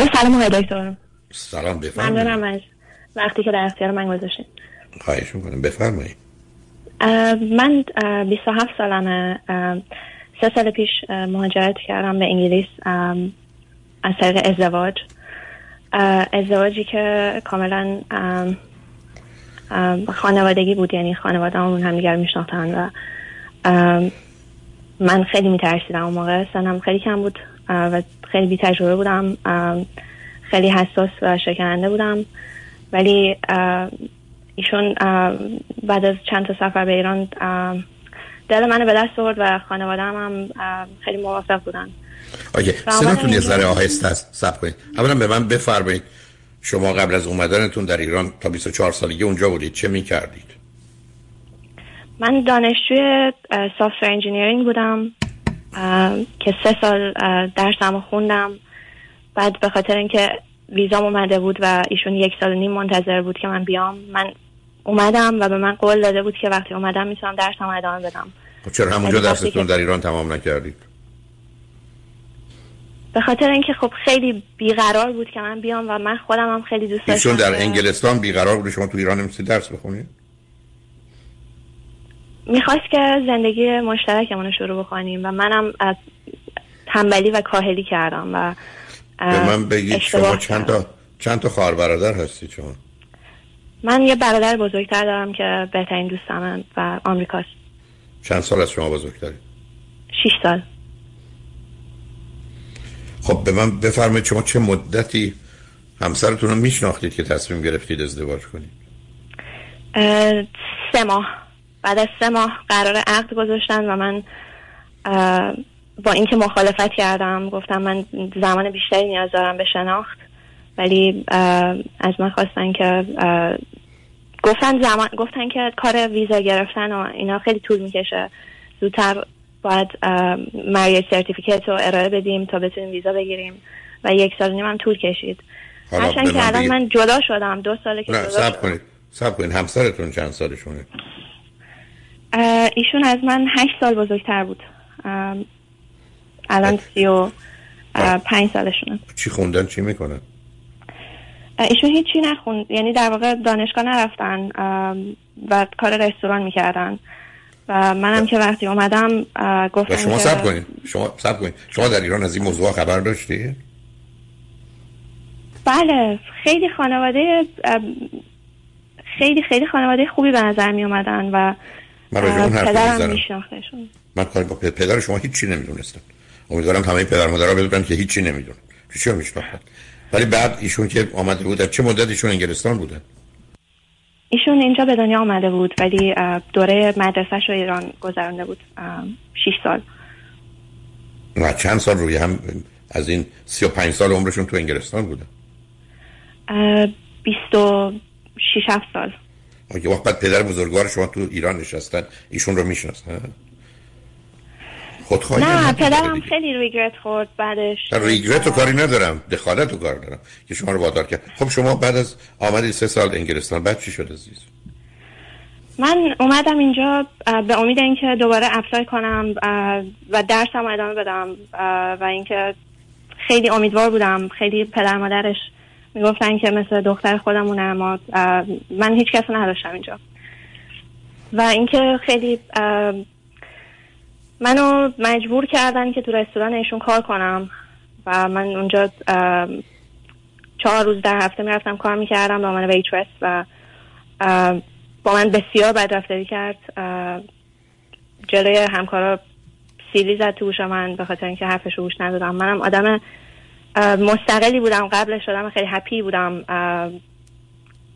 بله سلام آقای دکتر. سلام بفرمایید. ممنونم از وقتی که در اختیار من گذاشتین. خواهش می‌کنم. بفرمایید. من 27 سالمه. سه سال پیش مهاجرت کردم به انگلیس از طریق ازدواج. ازدواجی که کاملا خانوادگی بود یعنی خانواده همون همدیگر میشناختن و من خیلی میترسیدم اون موقع. سنم خیلی کم بود و خیلی بی تجربه بودم خیلی حساس و شکننده بودم. ولی ایشون بعد از چند تا سفر به ایران دل منو به دست آورد و خانواده هم, خیلی موافق بودن. آگه سنتون یه ذره آهسته است. سب کنید. اولا به من بفرمایید. شما قبل از اومدنتون در ایران تا 24 سالگی اونجا بودید. چه می کردید؟ من دانشجوی software engineering بودم. که سه سال درسم خوندم. بعد به خاطر اینکه ویزام اومده بود و ایشون یک سال و نیم منتظر بود که من بیام من اومدم و به من قول داده بود که وقتی اومدم می‌تونم درسم ادامه بدم. خب چرا همونجا درستون در ایران تمام نکردید؟ به خاطر اینکه خب خیلی بیقرار بود که من بیام و من خودم هم خیلی دوست داشتم ایشون در انگلستان بیقرار بود شما تو ایران نمی‌تونید درس بخونید؟ می‌خواست که زندگی مشترکمون رو شروع بکنیم و منم از تنبلی و کاهلی کردم و به من بگید شما چند تا چند تا خواهر برادر هستی شما؟ من یه برادر بزرگتر دارم که بهترین دوستم و آمریکاست. چند سال از شما بزرگتری؟ شیش سال. خب به من بفرمایید شما چه مدتی همسرتون رو میشناختید که تصمیم گرفتید ازدواج کنید؟ سه ماه. بعد از سه ماه قرار عقد گذاشتن و من با اینکه مخالفت کردم گفتم من زمان بیشتری نیاز دارم به شناخت. ولی از من خواستن که گفتن زمان گفتن که کار ویزا گرفتن و اینا خیلی طول می‌کشه. زودتر باید مریج سرتیفیکت رو ارائه بدیم تا بتونیم ویزا بگیریم و یک سال نیم هم طول کشید. هرچند که الان من جدا شدم دو ساله که جدا سب کنید سب کنید. همسرتون چند سالشونه؟ ایشون از من هشت سال بزرگتر بود. الان سی و پنج سالشونه. چی خوندن؟ چی می‌کنن؟ ایشون هیچی نخوند. یعنی در واقع دانشگاه نرفتن و کار رستوران می‌کردن. و منم که وقتی اومدم گفتم شما سب کنید شما سب کنید شما در ایران از این موضوع خبر داشتی؟ بله خیلی خانواده خیلی خیلی خانواده خوبی به نظر می اومدن و من پدرم میشناختشون من کاری با پدر شما هیچی نمی‌دونستم. امیدوارم همه پدر مادرها بدونن که هیچی نمی‌دونن. چی میشناختن؟ ولی بعد ایشون که آمده بود چه مدت ایشون انگلستان بودن ایشون اینجا به دنیا آمده بود ولی دوره مدرسهش رو ایران گذرانده بود 6 سال. و چند سال روی هم از این 35 سال عمرشون تو انگلستان بودن 26 7 سال. بعد پدر بزرگوار شما تو ایران نشستن ایشون رو می‌شناسن؟ خودخواهی نه پدرم خیلی ریگرت خورد بعدش. ریگرت رو کاری ندارم. دخالت رو کار دارم که شما رو وادار کرد. خب شما بعد از آمدی سه سال انگلستان بعد چی شد عزیز؟ من اومدم اینجا به امید اینکه دوباره اپلای کنم و درسم ادامه بدم و اینکه خیلی امیدوار بودم. خیلی پدر مادرش می‌گفتن که مثل دختر خودمونه اما من هیچ کس نداشتم اینجا. و اینکه خیلی منو مجبور کردن که تو رستوران ایشون کار کنم. و من اونجا چهار روز در هفته می‌رفتم کار می‌کردم به عنوان ویترس و با من بسیار بد رفتاری کرد جلوی همکارا سیلی زد تو گوش من به خاطر اینکه حرفش رو گوش ندادم. منم آدم مستقلی بودم قبلش آدم خیلی هپی بودم.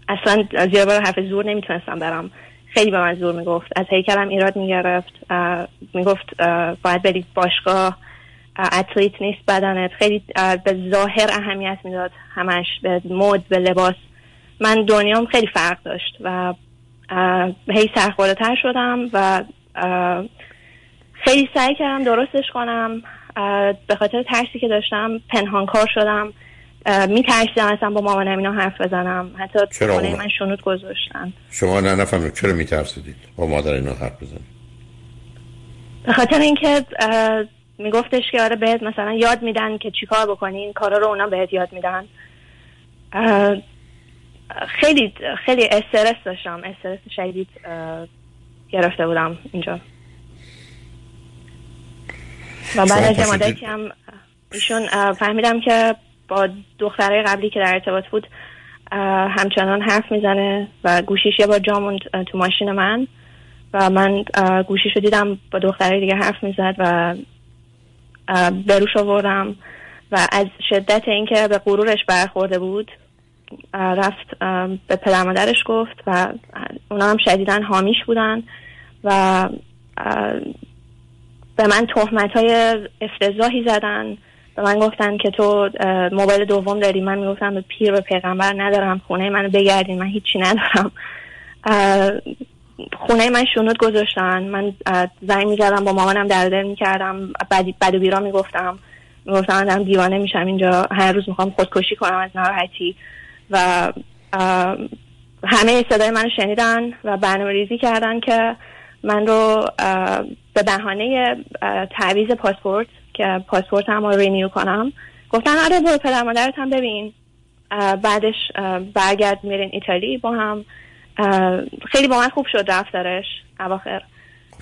اصلا زیاد بار حرف زور نمی‌تونستم برم. خیلی به من زور می‌گفت. از هیکلم ایراد می‌گرفت. می‌گفت باید بری باشگاه. اتلیت نیست بدنت. خیلی به ظاهر اهمیت می‌داد همش به مد به لباس. من دنیام خیلی فرق داشت و هی سرخورده تر شدم و خیلی سعی کردم درستش کنم. به خاطر ترسی که داشتم پنهانکار شدم. میترسیدم اصلا با مامانم اینا حرف بزنم. حتی چرا من شنود گذاشتن. شما نه نفهمید. چرا میترسیدید با مادر اینا حرف بزنید؟ به خاطر اینکه میگفتش که آره بهت مثلا یاد میدن که چیکار بکنی این کارا رو اونا بهت یاد میدن. خیلی خیلی استرس داشتم. استرس شدید گرفته بودم اینجا. و بعد از مدتی هم ایشون فهمیدم که با دخترای قبلی که در ارتباط بود همچنان حرف می‌زنه و گوشیش یه بار جاموند تو ماشین من و من گوشیشو دیدم با دخترای دیگه حرف می‌زد و بروش آوردم و از شدت اینکه به غرورش برخورده بود رفت به پدر مادرش گفت و اونا هم شدیدن حامیش بودن و به من تهمت های افتضاحی زدن. به من گفتن که تو موبایل دوم داری. من می‌گفتم به پیر به پیغمبر ندارم. خونه منو بگردین. من هیچی ندارم. خونه من شنود گذاشتن. من زنگ می‌زدم با مامانم در دل می‌کردم. بد و بیرا می‌گفتم. می‌گفتم من دیوانه میشم. اینجا هر روز می‌خوام خودکشی کنم از ناراحتی. و همه صدای منو شنیدن و برنامه ریزی کردن که من رو به بهانه تعویز پاسپورت که پاسپورت هم رو رینیو کنم. گفتن آره برو پدر مادرت هم ببین. بعدش برگرد میرین ایتالی. با هم خیلی با من خوب شد رفتارش اواخر.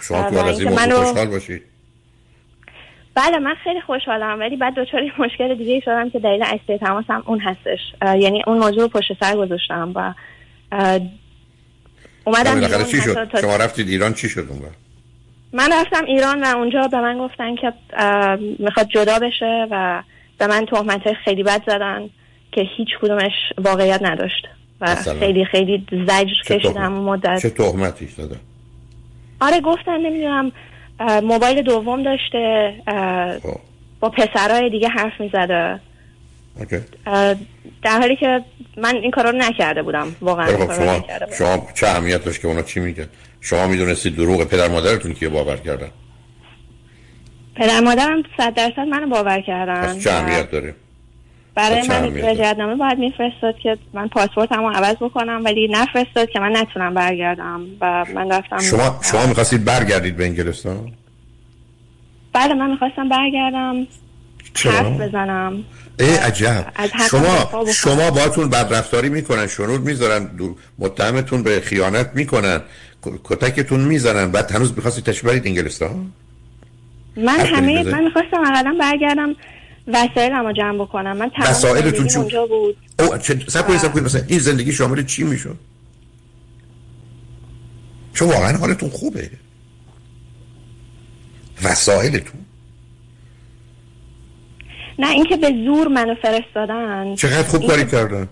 شما از این خوشحال باشید بله من خیلی خوشحالم ولی بعد دوچاری مشکل دیگه شدم که دلیل اصلی تماسم اون هستش. یعنی اون موضوع رو پشت سر گذاشتم و اومدم چی شد؟ شما رفتید ایران چی شد اون من رفتم ایران و اونجا به من گفتن که می‌خواد جدا بشه و به من تهمت خیلی بد زدن که هیچ کدومش واقعیت نداشت و خیلی خیلی زجر کشیدم مدت. چه تهمتی دادن؟ آره گفتن نمی‌دونم موبایل دوم داشته خب. با پسرهای دیگه حرف می‌زده. در حالی که من این کارا رو نکرده بودم واقعا خب شما, شما چه اهمیت داشت که اونا چی میگن؟ شما می‌دونستید دروغ پدر مادرتون که باور کردن؟ پدر مادرم صد درصد منو باور کردن چه اهمیت داره؟ برای من رجعتنامه باید میفرستاد که من پاسپورت همو عوض بکنم ولی نفرستاد که من نتونم برگردم و من رفتم شما شما می‌خواستید برگردید به انگلستان؟ بله من می‌خواستم برگردم حرف بزنم. ای عجب. شما شما باتون بدرفتاری می‌کنن شنود می‌ذارن متهمتون به خیانت می‌کنن کتکتون می‌زنن بعد هنوز می‌خواستی تشبرید انگلستان؟ من همه من می‌خواستم اقلا برگردم وسایلمو جمع بکنم. من تمام وسایلتون اونجا بود. او سب سب مثلا این زندگی شامل چی می‌شد؟ چون واقعا حالتون خوبه. وسایلتون. نه اینکه به زور منو فرستادن. چقدر خوب کاری کردن.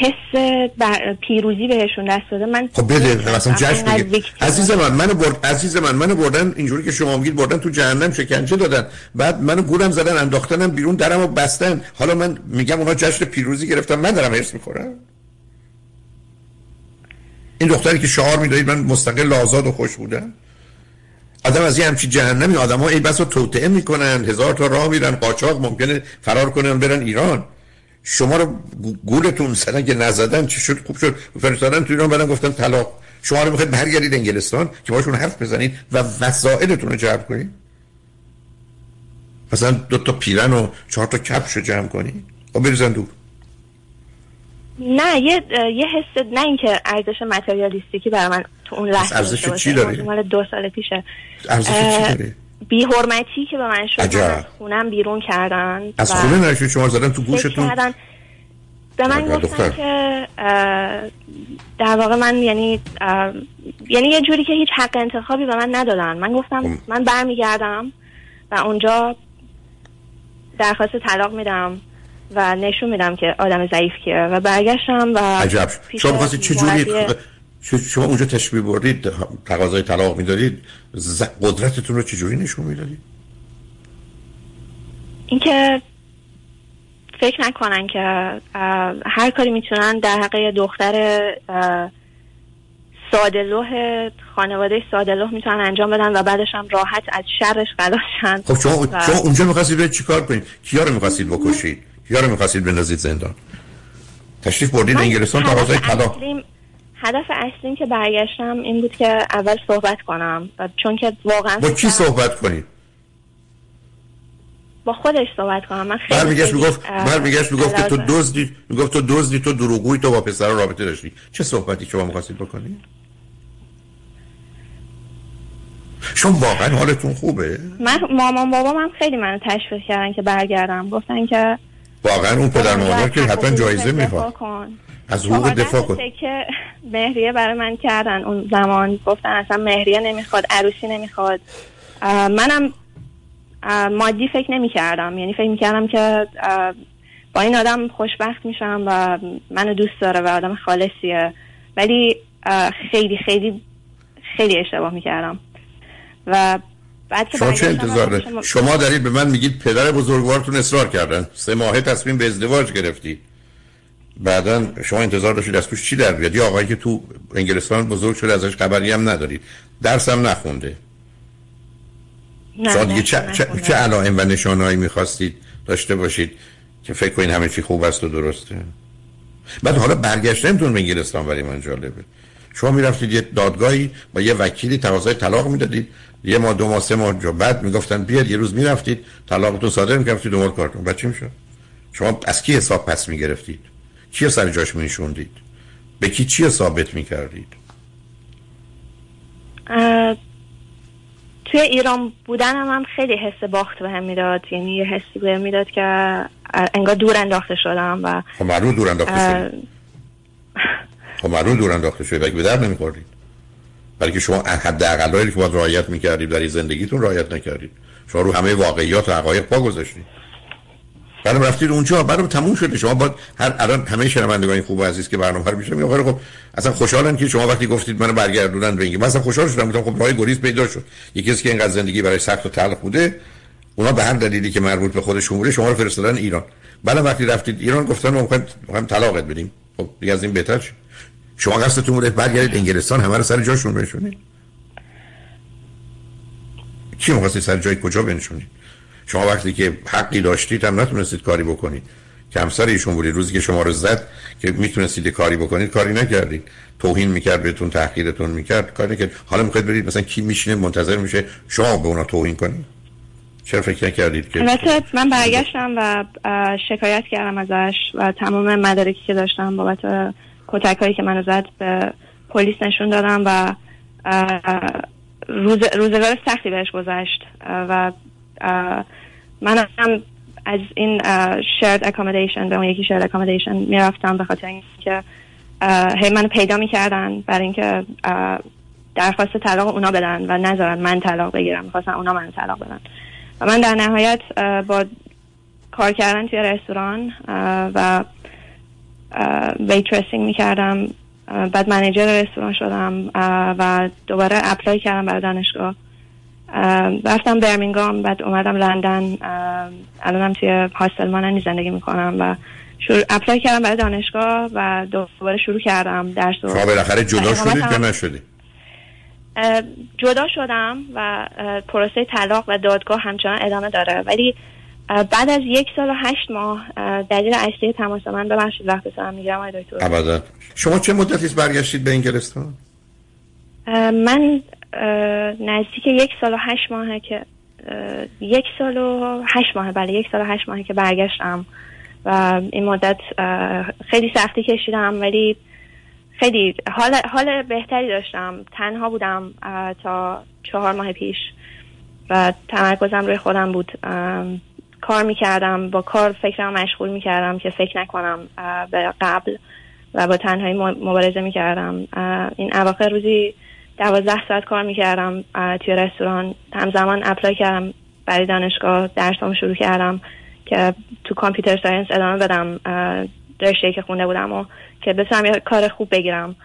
حس بر پیروزی بهشون دست داده. من خب بده مثلا جشن بگیر عزیز من منو برد عزیز من منو بردن اینجوری که شما میگید بردن تو جهنم شکنجه دادن. بعد منو گورم زدن انداختنم بیرون درمو بستن. حالا من میگم اونا جشن پیروزی گرفتن من دارم حس می‌خورم. این دختری که شعار می‌دادید من مستقل آزاد و خوش بودم. آدم از یه همچی جهنمی آدم ها این بس رو توطعه می‌کنن هزار تا راه میرن قاچاق ممکنه فرار کنن برن ایران. شما رو گولتون زدن که نزدن چی شد؟ خوب شد. فرستادن تو ایران بدن گفتن طلاق. شما رو می‌خواید برگردید انگلستان که باشون حرف بزنید و وسایلتون رو جمع کنید. مثلا دو تا پیرن و چهار تا کپش رو جمع کنید و بریزن دور نه یه یه حس نه اینکه ارزش متریالیستیکی برای من تو اون لحظه ارزش چی داره مال دو سال پیشه. ارزش چی داره بی حرمتی که به من شد از خونم بیرون کردن از خونه نشد شما زدن تو گوشتون؟ به من گفتن که در واقع من یعنی یعنی یه جوری که هیچ حق انتخابی به من ندادن. من گفتم خب. من برمیگردم و اونجا درخواست طلاق میدم و نشون میدم که آدم ضعیف کیه و برگشتم و عجب. شما چه جوری شما اونجا تشبیه بردید تقاضای طلاق می‌دادید قدرتتون رو چجوری نشون می‌دادید؟ اینکه فکر نکنن که هر کاری می‌تونن در حق دختر سادلوه خانواده سادلوه می‌تونن انجام بدن و بعدش هم راحت از شرش خلاص خب شما, و... شما اونجا می‌خواستید چی چیکار کنید. کیا رو می‌خواستید بکشید؟ کیا رو می‌خواستید بندازید زندان؟ تشریف بردید انگلستان تقاضای طلاق. هدف اصلیم که برگشتم این بود که اول صحبت کنم و چون که واقعا با کی صحبت کنید با خودش صحبت کنم. من خیلی برمیگشت می‌گفت برمیگشت می‌گفت که تو دزدی می‌گفت تو دزدی تو دروغگویی تو با پسر رابطه داشتی. چه صحبتی شما می‌خواستید بکنید شما واقعا حالتون خوبه؟ من مامان بابا من خیلی منو تشویق کردن که برگردم. گفتن که واقعا اون پدر مادر که حتما جایزه می‌خواد. از حقوق دفاع کن. که مهریه برای من کردن. اون زمان گفتن اصلا مهریه نمی‌خواد عروسی نمی‌خواد. منم مادی فکر نمی کردم یعنی فکر می کردم که با این آدم خوشبخت میشم و منو دوست داره و آدم خالصیه. ولی خیلی خیلی خیلی اشتباه می کردم و بعد شما چه انتظار شما... شما دارید به من میگید پدر بزرگوارتون اصرار کردن. سه ماهه تصمیم به ازدواج گرفتید بعدا شما انتظار داشتید از توش چی در بیاد؟ یا آقایی که تو انگلستان بزرگ شده ازش خبری هم ندارید. درس هم نخونده شما دیگه چه, چه, چه علائم و نشانهایی می‌خواستید داشته باشید که فکر کنید همه چی خوب است و درسته؟ بعد حالا برگشتنتون به انگلستان برای من جالبه. شما می‌رفتید یه دادگاهی با یه وکیلی تقاضای طلاق می‌دادید. یه ماه دو ماه سه ماه جو بعد می‌گفتن بیاد یه روز می‌رفتید طلاقتون صادر می‌کردید دو کارتون. بعد چی می‌شد؟ شما از کی حساب پس می‌گرفتید؟ چی سر جاش میشوندید به کی چی ثابت می‌کردید؟ توی ایران بودنم هم خیلی حس باخت بهم می‌داد. یعنی یه حسی بهم می‌داد که انگار دور انداخته شدم و خب معلوم دور انداخته شدید خب معلوم دور انداخته شدید اگه به در نمیخوردید. برای که شما حد اقلایی که باید رعایت می‌کردید برای زندگیتون رعایت نکردید. شما رو همه واقعیات و حقایق پا گذاشتید. بعدم رفتید اونجا. بعدم تموم شده. شما با هر الان همه شنوندگان خوب و عزیز که برنامه رو میگه خب اصلا خوشحالن که شما وقتی گفتید منو برگردونن به اینکه مثلا خوشحال شدم. گفتم خب راه گریز پیدا شد. یکی کسی که اینقدر زندگی برای سخت و تلخ بوده اونا به هر دلیلی که مربوط به خودشون بوده شما رو فرستادن ایران. بعد وقتی رفتید ایران گفتن ما می‌خوایم طلاقت بدیم. خب دیگه از این بهتر شد. شما قصدتون بوده برگردید انگلستان همه رو سر جاشون بنشونید. چی می‌خواستید؟ سر جای کجا بنشونید؟ شما وقتی که حقی داشتید هم نتونستید کاری بکنید. که همسر ایشون بودید. روزی که شما رو زد که می‌تونستید کاری بکنید کاری نکردید. توهین می‌کرد بهتون تحقیرتون می‌کرد. کاری نکرد. حالا می‌خواید برید مثلا کی میشینه منتظر میشه شما به اونا توهین کنید. چرا فکر نکردید که البته من برگشتم و شکایت کردم ازش و تمام مدارکی که داشتم بابت کتک هایی که منو زد به پلیس نشون دادم و روز روزگار سختی بهش گذشت. و من هم از این shared accommodation به اون یکی shared accommodation می‌رفتم به خاطر اینکه هی منو پیدا می‌کردن برای اینکه درخواست طلاق اونا بدن و نذارن من طلاق بگیرم می‌خواستن اونا من طلاق بدن. و من در نهایت با کار کردن توی رستوران و waitressing می‌کردم بعد manager رستوران شدم و دوباره apply کردم برای دانشگاه. رفتم برمینگام بعد اومدم لندن. الانم توی hostel ماننی زندگی می‌کنم و شروع apply کردم برای دانشگاه و دوباره شروع کردم درس شما بالاخره جدا شدید یا نشدید جدا شدم و پروسه طلاق و دادگاه همچنان ادامه داره. ولی بعد از یک سال و هشت ماه دلیل اصلی تماس من ببخشید وقت سرم می‌گیرم آقای دکتر. شما چه مدتی برگشتید به انگلستان من نزدیک یک سال و هشت ماهه که یک سال و هشت ماه بله یک سال و هشت ماهه که برگشتم و این مدت خیلی سختی کشیدم ولی خیلی حال, حال بهتری داشتم. تنها بودم تا چهار ماه پیش و تمرکزم روی خودم بود. کار می‌کردم با کار فکرم مشغول می‌کردم که فکر نکنم به قبل و با تنهایی مبارزه می‌کردم. این اواخر روزی دوازده ساعت کار می‌کردم توی رستوران. همزمان apply کردم برای دانشگاه درسام شروع کردم که تو computer science ادامه بدم رشته که خونده بودم و که بتونم یه کار خوب بگیرم.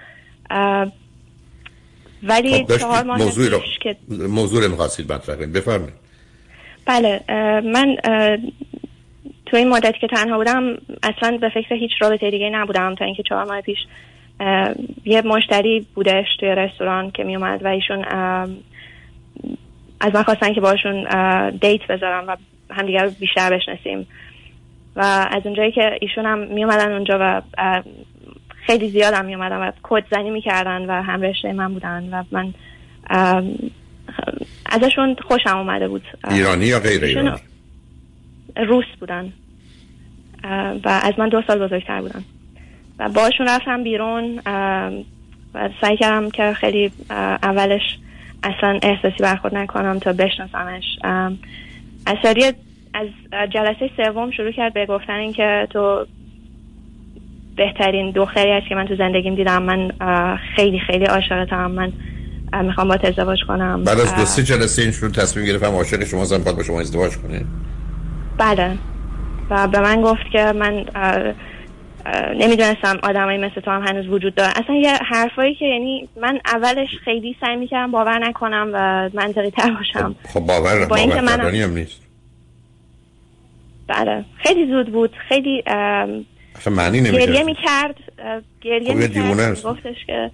ولی خب چهار ماه موضوع رو که موضوع رو می‌خواستید مطرح بفرمایید. بله من تو این مدتی که تنها بودم اصلا به فکر هیچ رابطه دیگه نبودم تا اینکه چهار ماه پیش یه مشتری بودش توی رستوران که می اومد و ایشون از من خواستن که باشون دیت بذارم و همدیگر رو بیشتر بشناسیم. و از اونجایی که ایشون هم می اومدن اونجا و خیلی زیاد هم می اومدن و کد زنی می کردن و هم رشته من بودن و من ازشون خوشم اومده بود. ایرانی یا غیر ایرانی؟ روس بودن. و از من دو سال بزرگتر بودن. باشون رفتم بیرون و سعی کردم که خیلی اولش اصلا احساسی برخورد نکنم تا بشناسمش. از از جلسه سوم شروع کرد به گفتن اینکه تو بهترین دختری است که من تو زندگیم دیدم. من خیلی خیلی عاشقتم. من می‌خوام با ازدواج کنم. بعد از دو سه جلسه این شروع تصمیم گرفتم عاشق شما زن با شما ازدواج کنه. بله. و به من گفت که من نمی‌دونستم آدمایی مثل تو هم هنوز وجود داره اصلا یه حرفایی که یعنی من اولش خیلی سعی می‌کردم باور نکنم و منطقی تر باشم. خب باور با باور من... هم نیست. بله. خیلی زود بود. خیلی اصلا معنی نمیده گریه می‌کرد گریه خب می‌کرد. گفتش که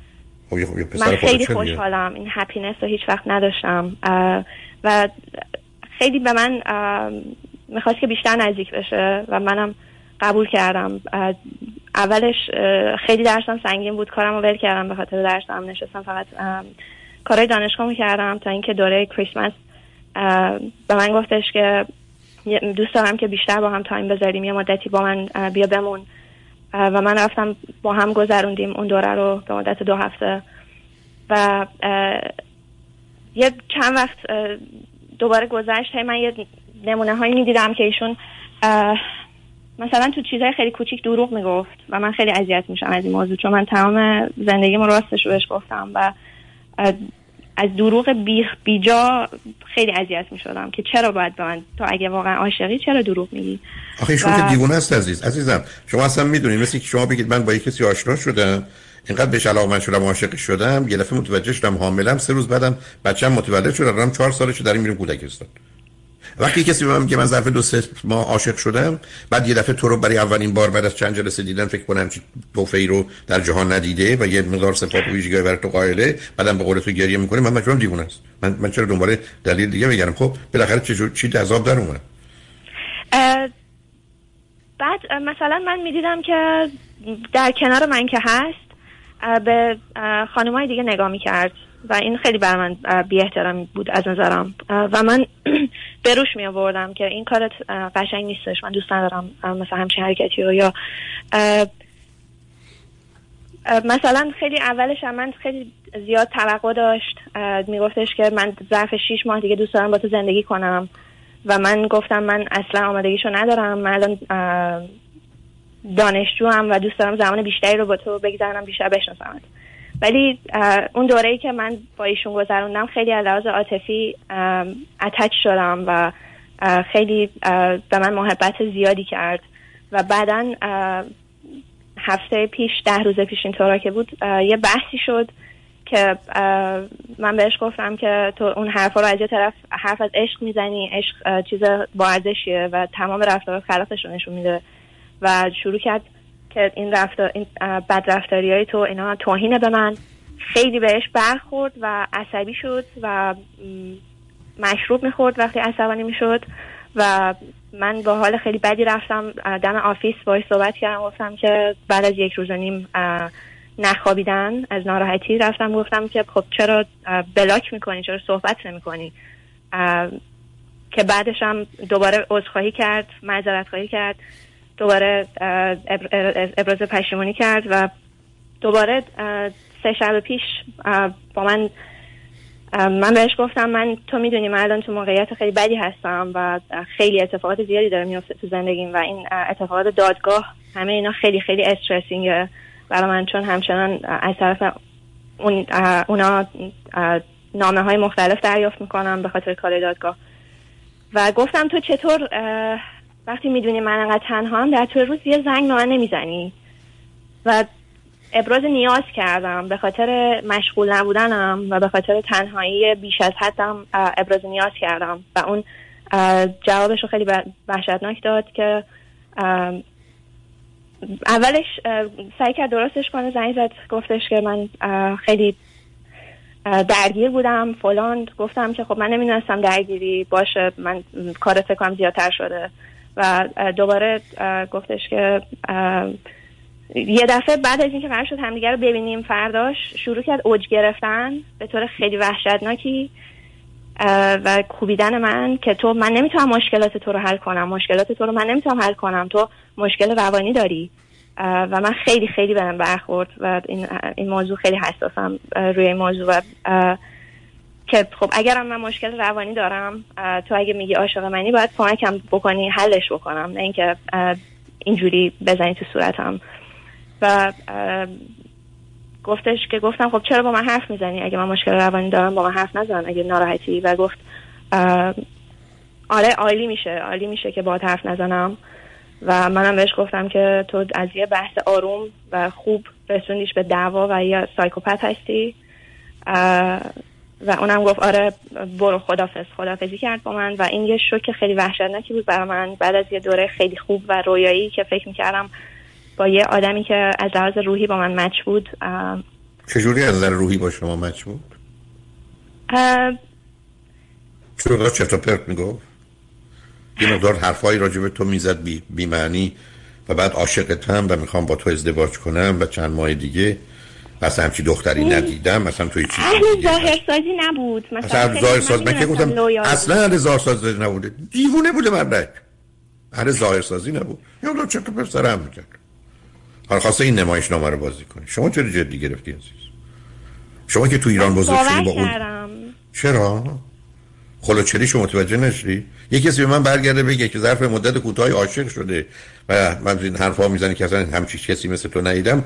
خب من خیلی خوشحالم. این هپینس رو هیچ وقت نداشتم. و خیلی به من می‌خواست که بیشتر نزدیک بشه و منم قبول کردم. اولش خیلی درسم سنگین بود. کارم رو ول کردم به خاطر درسم. نشستم فقط کارهای دانشگاه می‌کردم تا اینکه دوره کریسمس به من گفتش که دوست دارم که بیشتر با هم تایم بذاریم. یه مدتی با من بیا بمون. و من رفتم با هم گذروندیم اون دوره رو به مدت دو هفته. و یه چند وقت دوباره گذشت. من یه نمونه هایی می‌دیدم که ایشون مثلا تو چیزهای خیلی کوچیک دروغ می‌گفت و من خیلی اذیت میشم از این موضوع چون من تمام زندگیمو راستش رو بهش گفتم و از دروغ بی بیجا خیلی اذیت می‌شدم که چرا باید به من تو اگه واقعا عاشقی چرا دروغ میگی؟ آخه ایشون که دیوونه است عزیز. عزیزم شما اصلا می‌دونید مثل که شما بگید من با یک کسی آشنا شدم اینقدر بهش علاقه من شدم عاشق شدم یه دفعه متوجه شدم حاملم سه روز بعدم بچه‌م متولد شد دارم چهار سالشه در میرم کودکستان. وقتی کسی به من میگه من ظرف دو سه ماه عاشق شدم بعد یه دفعه تو رو برای اولین بار بعد از چند جلسه دیدن فکر کنم چی توفی رو در جهان ندیده و یه مقدار صفات و ویژگی برای تو قائله بعدم به قول تو گریه می‌کنه. من مجبورم دیوونه است. من من چرا دنبال دلیل دیگه بگم خب بالاخره چه چی عذاب در اومد. بعد مثلا من می‌دیدم که در کنار من که هست به خانمای دیگه نگاه می‌کرد و این خیلی بر من بی احترامی بود از نظرم. و من بروش می آوردم که این کارت قشنگ نیستش. من دوست ندارم مثلا همچین حرکتی رو یا مثلا خیلی اولش هم من خیلی زیاد توقع داشت. میگفتش که من ظرف شیش ماه دیگه دوست دارم با تو زندگی کنم. و من گفتم من اصلا آمادگیشو ندارم. من الان دانشجو هم و دوست دارم زمان بیشتری رو با تو بگذرنم بیشتر بشناسمت. ولی اون دوره ای که من با ایشون گذروندم خیلی از لحاظ عاطفی اتچ شدم و خیلی به من محبت زیادی کرد و بعدا هفته پیش ده روز پیش اینطورا که بود یه بحثی شد که من بهش گفتم که تو اون حرفا رو از یه طرف حرف از عشق می‌زنی عشق چیز با ارزشیه و تمام رفتار خلافش رو نشون میده و شروع کرد که این رفتار این بد رفتاری های تو اینا توهین به من. خیلی بهش برخورد و عصبی شد و مشروب می‌خورد وقتی عصبانی می‌شد و من با حال خیلی بدی رفتم. دم آفیسش باهاش صحبت کردم. گفتم که بعد از یک روز و نیم نخوابیدن از ناراحتی رفتم. گفتم که خب چرا block می‌کنی؟ چرا صحبت نمی‌کنی؟ که بعدش هم دوباره عذرخواهی کرد معذرت خواهی کرد. دوباره ابراز پشیمونی کرد و دوباره سه شب پیش با من من بهش گفتم من تو می‌دونی من الان تو موقعیت خیلی بدی هستم و خیلی اتفاقات زیادی داره میفته تو زندگیم و این اتفاقات دادگاه همه اینا خیلی خیلی استرسینگه برای من چون همچنان از طرف اون اونا نامه های مختلف دریافت می‌کنم به خاطر کار دادگاه. و گفتم تو چطور وقتی می‌دونی من انقدر تنها هم در طول روز یه زنگ به من نمی‌زنی. و ابراز نیاز کردم. به خاطر مشغول نبودنم و به خاطر تنهایی بیش از حدم ابراز نیاز کردم. و اون جوابش رو خیلی وحشتناک داد که اولش سعی کرد درستش کنه. زنگ زد گفتش که من خیلی درگیر بودم فلان. گفتم که خب من نمی‌دونستم درگیری باشه. من کار فکرم زیادتر شده. و دوباره گفتش که یه دفعه بعد از اینکه قرار شد همدیگه رو ببینیم فرداش شروع کرد اوج گرفتن به طور خیلی وحشتناکی و کوبیدن من که تو من نمی‌تونم مشکلات تو رو حل کنم مشکلات تو رو من نمی‌تونم حل کنم تو مشکل روانی داری. و من خیلی خیلی برم برخورد و این, این موضوع خیلی حساسم روی این موضوع و که خب اگرم من مشکل روانی دارم تو اگه میگی عاشق منی باید کمکم بکنی حلش بکنم نه اینکه اینجوری بزنی تو صورتم. و گفتش که گفتم خب چرا با من حرف می‌زنی؟ اگه من مشکل روانی دارم با من حرف نزن اگه ناراحتی. و گفت آره عالی میشه عالی میشه که با حرف نزنم. و منم بهش گفتم که تو از یه بحث آروم و خوب رسوندیش به دعوا و یا سایکوپت هستی. و اونم گفت آره برو خدافز خدافزی کرد با من و این یه شوک خیلی وحشتناکی بود برای من بعد از یه دوره خیلی خوب و رویایی که فکر می‌کردم با یه آدمی که از لحاظ روحی با من مچ بود چجوری از نظر روحی با شما مچ بود؟ چرا چطور پرت می‌گفت؟ یه مقدار حرفایی راجع به تو می‌زد بی, بی معنی و بعد عاشقتم و می‌خوام با تو ازدواج کنم و چند ماه دیگه مثلا همچی دختری ندیدم مثلا توی چیزی اهل ظاهرسازی نبود مثلا ظاهرساز من که گفتم اصلا اهل ظاهرسازی نبوده. دیوونه بوده مردک اهل ظاهرسازی نبود. یا الله چطور پسر هم می‌کرد حالا خواسته این نمایش نامه رو بازی کنی. شما چرا جدی گرفتی عزیز؟ شما که تو ایران بزرگ شدی با اون چرا؟ خلوچلی شما متوجه نشدی؟ یه کسی به من برگرده بگه که ظرف مدت کوتاهی عاشق شده و من این حرفا می‌زنه که اصلا همچی کسی مثل تو ندیدم.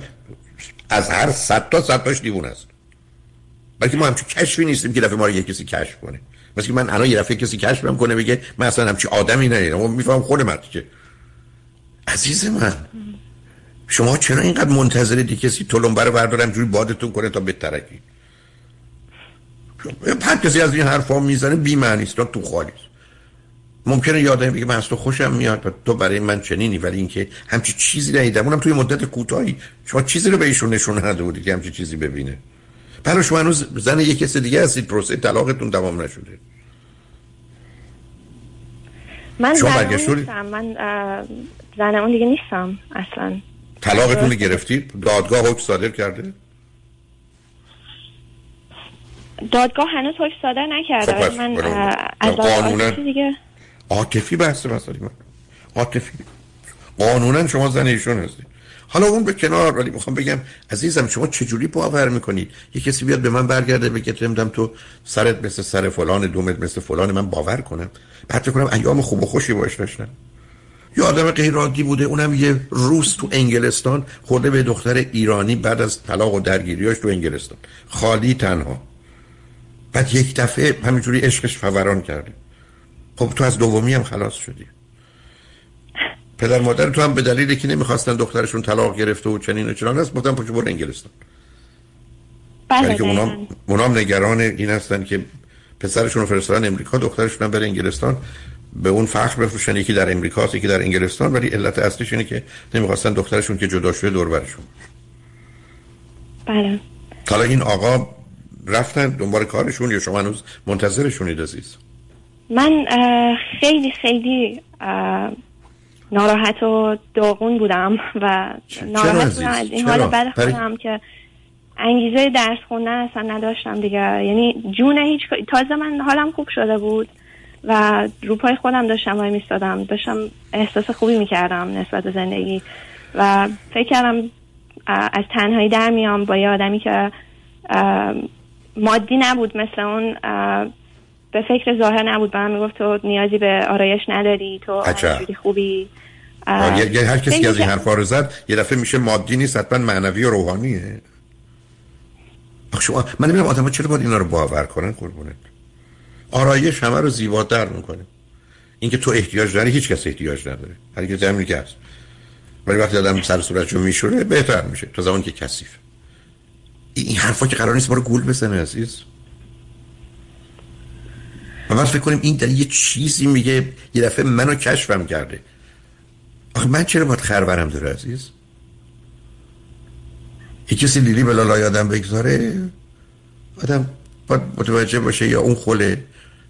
از هر صد تا صد تاش دیوونه است. بلکه ما همچی کشفی نیستیم که دفعه ما رو یه کسی کشف کنه. مثل که من الان یه دفعه کسی کشفم کنه بگه من اصلا همچی آدمی ندیدم اما میفهم خود من که عزیز من شما چرا اینقدر منتظرید کسی تلمبه رو بردارم جوری بادتون کنه تا بترکی؟ هر کسی از این حرفا می‌زنه بی معنی است تو خالی ممکنه یادم بگه من از تو خوشم میاد و تو برای من چنینی ولی اینکه همچی چیزی ندیدم. اونم توی مدت کوتاهی. شما چیزی رو به ایشون نشون نداده بودی که همچی چیزی ببینه. برای شما هنوز زن یک کس دیگه هستید پروسه طلاقتون تمام نشده. من زن نیستم. من زن اون دیگه نیستم اصلا. طلاقتون رو گرفتید دادگاه حکم صادر کرده؟ دادگاه هنوز حکم صادر نکرده خب من از قانونا دیگه عاطفی بحث مسئله. من عاطفی. قانونا شما زن ایشون هستید. حالا اون به کنار ولی می‌خوام بگم عزیزم شما چجوری باور می‌کنید؟ یه کسی بیاد به من برگرده بگه نمی‌دونم تو سرت مثل سر فلان دومت مثل فلان من باور کنم. بعد کنم ایام خوب و خوشی باش داشتم یه آدم غیر عادی بوده اونم یه روز تو انگلستان خورده به دختر ایرانی بعد از طلاق و درگیریاش تو انگلستان. خالی تنها. بعد یک دفعه همینجوری عشقش فوران کرده. خب تو از دومی هم خلاص شدی. پدر مادر تو هم به دلیلی که نمی‌خواستن دخترشون طلاق گرفته و چنین و چنان هست بودن پشت برو انگلستان. بله که اونام, اونام نگران این هستن که پسرشون رو فرستادن امریکا دخترشون هم بره انگلستان به اون فخر بفروشن یکی در امریکا یکی در انگلستان ولی علت اصلیش اینه که نمی‌خواستن دخترشون که جدا شده دور برشون. بله. حالا این آقا رفتن دنبال کارشون یا شما هنوز منتظرشونید عزیز؟ من خیلی خیلی ناراحت و داغون بودم و ناراحت بودم. از این حال بد خودم که انگیزه درس خوندن اصلا نداشتم دیگه. یعنی جون هیچ تازه من حالم خوب شده بود و رو پای خودم داشتم وای میستادم. داشتم احساس خوبی می‌کردم نسبت به زندگی و فکر کردم از تنهایی در میام با یه آدمی که مادی نبود مثل اون به فکر ظاهر نبود. به من می‌گفت تو نیازی به آرایش نداری تو خیلی خوبی. یه هر کسی از این حرفا رو زد یه دفعه میشه مادی نیست حتما معنوی و روحانیه. شما من نمی‌دونم آدم چرا باید اینا رو باور کنن قربونت. آرایش همه رو زیباتر می‌کنه. اینکه تو احتیاج داری هیچ کس احتیاج نداره. هر کی زمینی که هست. ولی وقتی آدم سر صورتشو میشوره بهتر میشه. تا زمانی که کثیف. این حرفا که قرار نیست ما رو گول بزنه عزیز. من فکر کنیم این در یه چیزی میگه یه دفعه منو کشفم کرده. آخه من چرا باید خرورم داره عزیز؟ یه کسی لیلی بلا لای آدم بگذاره آدم باید متوجه باشه یا اون خوله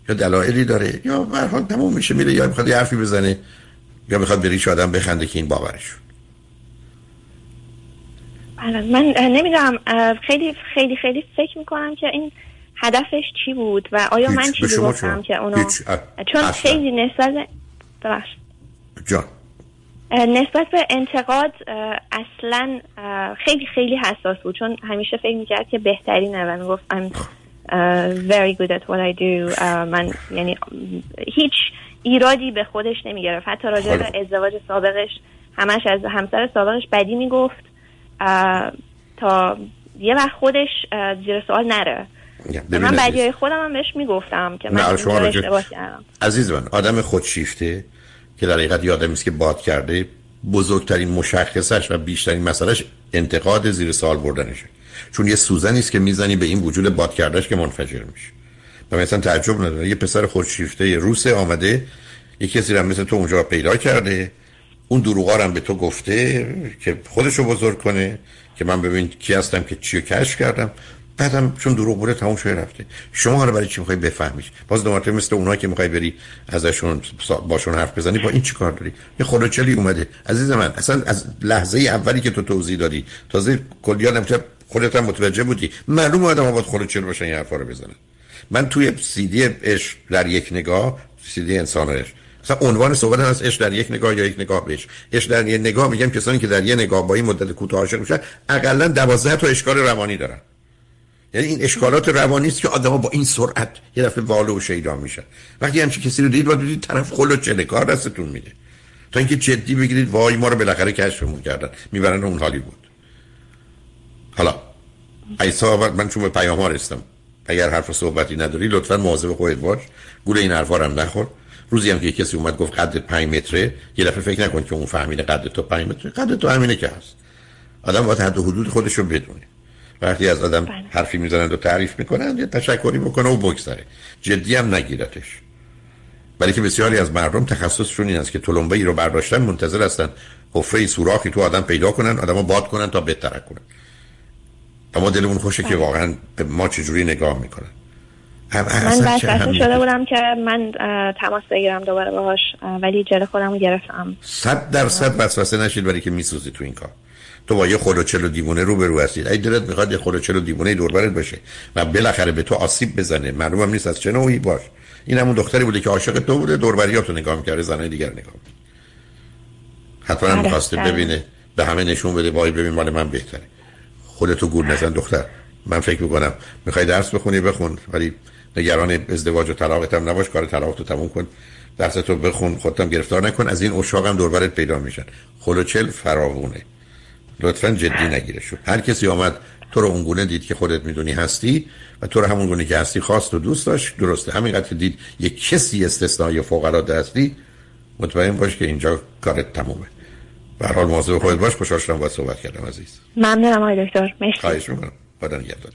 یا دلایلی داره یا برحال تموم میشه میره یا می‌خواد یه حرفی بزنه یا می‌خواد بریش آدم بخنده که این باورش من نمی‌دونم خیلی خیلی خیلی فکر می‌کنم که این هدفش چی بود و آیا من چیزی گفتم که اونا چون خیلی نسبت ببخش جان. نسبت به انتقاد اصلا خیلی خیلی حساس بود. چون همیشه فکر می‌کرد که بهترینه و می‌گفت I'm very good at what I do. من یعنی هیچ ایرادی به خودش نمی‌گرفت. حتی راجع به ازدواج سابقش همش از همسر سابقش بدی می‌گفت. تا یه وقت خودش زیر سوال نره. من بدی خودم هم بهش می‌گفتم که من اشتباه کردم. عزیز من آدم خودشیفته که در حقیقت یادم که باد کرده بزرگترین مشخصش و بیشترین مسئلهش انتقاد زیر سال بردنشه. چون یه سوزنی است که می‌زنی به این وجود باد کردهش که منفجر میشه. و مثلا تعجب نداره. یه پسر خودشیفته روسه آمده یه کسی رو مثل تو اونجا پیدا کرده. اون دروغا هم به تو گفته که خودشو بزرگ کنه که من ببین کی هستم که چی کشف کردم. بعدم چون دروغ بوده تموم شده رفته. شما رو برای چی می‌خوای بفهمیش؟ باز دوباره مثل اونایی که می‌خوای بری ازشون باشون حرف بزنی با این چی کار داری؟ یه خلوچلی اومده. عزیز من اصلا از لحظه اولی که تو توضیح دادی تازه کلیان هم خودت هم متوجه بودی. معلوم آدم باید خلوچل باشن این حرفا رو بزنن. من توی سیدی عشق در یک نگاه سیدی انسان عشق. مثلا عنوان صحبت هست عشق در یک نگاه یا یک نگاه بهش. عشق در یک نگاه میگم کسانی که در یک نگاه با این مدت کوتاه عاشق میشن حداقل 12 تا اشکال روانی دارن. یعنی این اشکالات روانی است که آدم‌ها با این سرعت یه دفعه والو و شیدا میشن. وقتی همچین کسی رو دید و دیدید طرف خلو چه کار دستتون میده. تا اینکه جدی بگیرید وای ما رو بالاخره کشفمون کردن. می‌برن اون حالی بود حالا ایسا من چون به پیام ها رستم اگر حرف صحبتی نداری لطفا مواظب خودت باش. گول این حرفا هم نخور. روزی هم که کسی اومد گفت قد 5 متره یه دفعه فکر نکن که اون فهمیده قد تو 5 متره. قد تو همینه که هست. آدم باید حد و حدود خودش رو بدونه. وقتی از آدم بله. حرفی می‌زنند و تعریف می‌کنند یه تشکری بکنه و بگذره. جدی هم نگیرتش. ولی که بسیاری از مردم تخصصشون این است که تلمبه ای رو برداشتن منتظر هستن حفره سوراخی تو آدم پیدا کنن آدمو باد کنن تا بهتر کنن. اما دلمون خوشه که بله. واقعا به ما چجوری نگاه می‌کنن. من وسوسه شده بودم که من تماس بگیرم دوباره باهاش ولی جلو خودم گرفتم. صد درصد وسوسه نشید برای که میسوزی تو این کار. تو با یه خلوچل و دیوونه رو برو هستید اگه دلت می‌خواد یه خلوچل و دیوونه دوربرت باشه و بالاخره به تو آسیب بزنه. معلومم نیست از چه نوعی. باش. این همون دختری بوده که عاشق تو بوده دوربریاتو نگاه می‌کرده زنای دیگر نگاه حتما هم می‌خواسته بله. ببینه به همه نشون بده وای ببین مال من بهتره. خودتو گور نزن دختر. من فکر می‌کنم می‌خوای درس بخونی بخون. ولی نگران ازدواج و طلاقت هم نباش کار طلاق تو تموم کن. درس تو بخون خودتم گرفتار نکن. از این اشاق هم دوربرت پیدا میشن. خلوچل فراوونه. لطفا جدی نگیره شد هر کسی آمد تو رو اونگونه دید که خودت می‌دونی هستی و تو رو همون گونه که هستی خواست و دوست داشت. درسته همینقدر دید یک کسی استثنایی فوق العاده هستی مطمئن باش که اینجا کارت تمومه. به هر حال مواظب خودت باش خوشحال شدم صحبت کردم عزیز. ممنونم آقای دکتر. مرسی. خواهش می‌کنم. خدا نگهدار.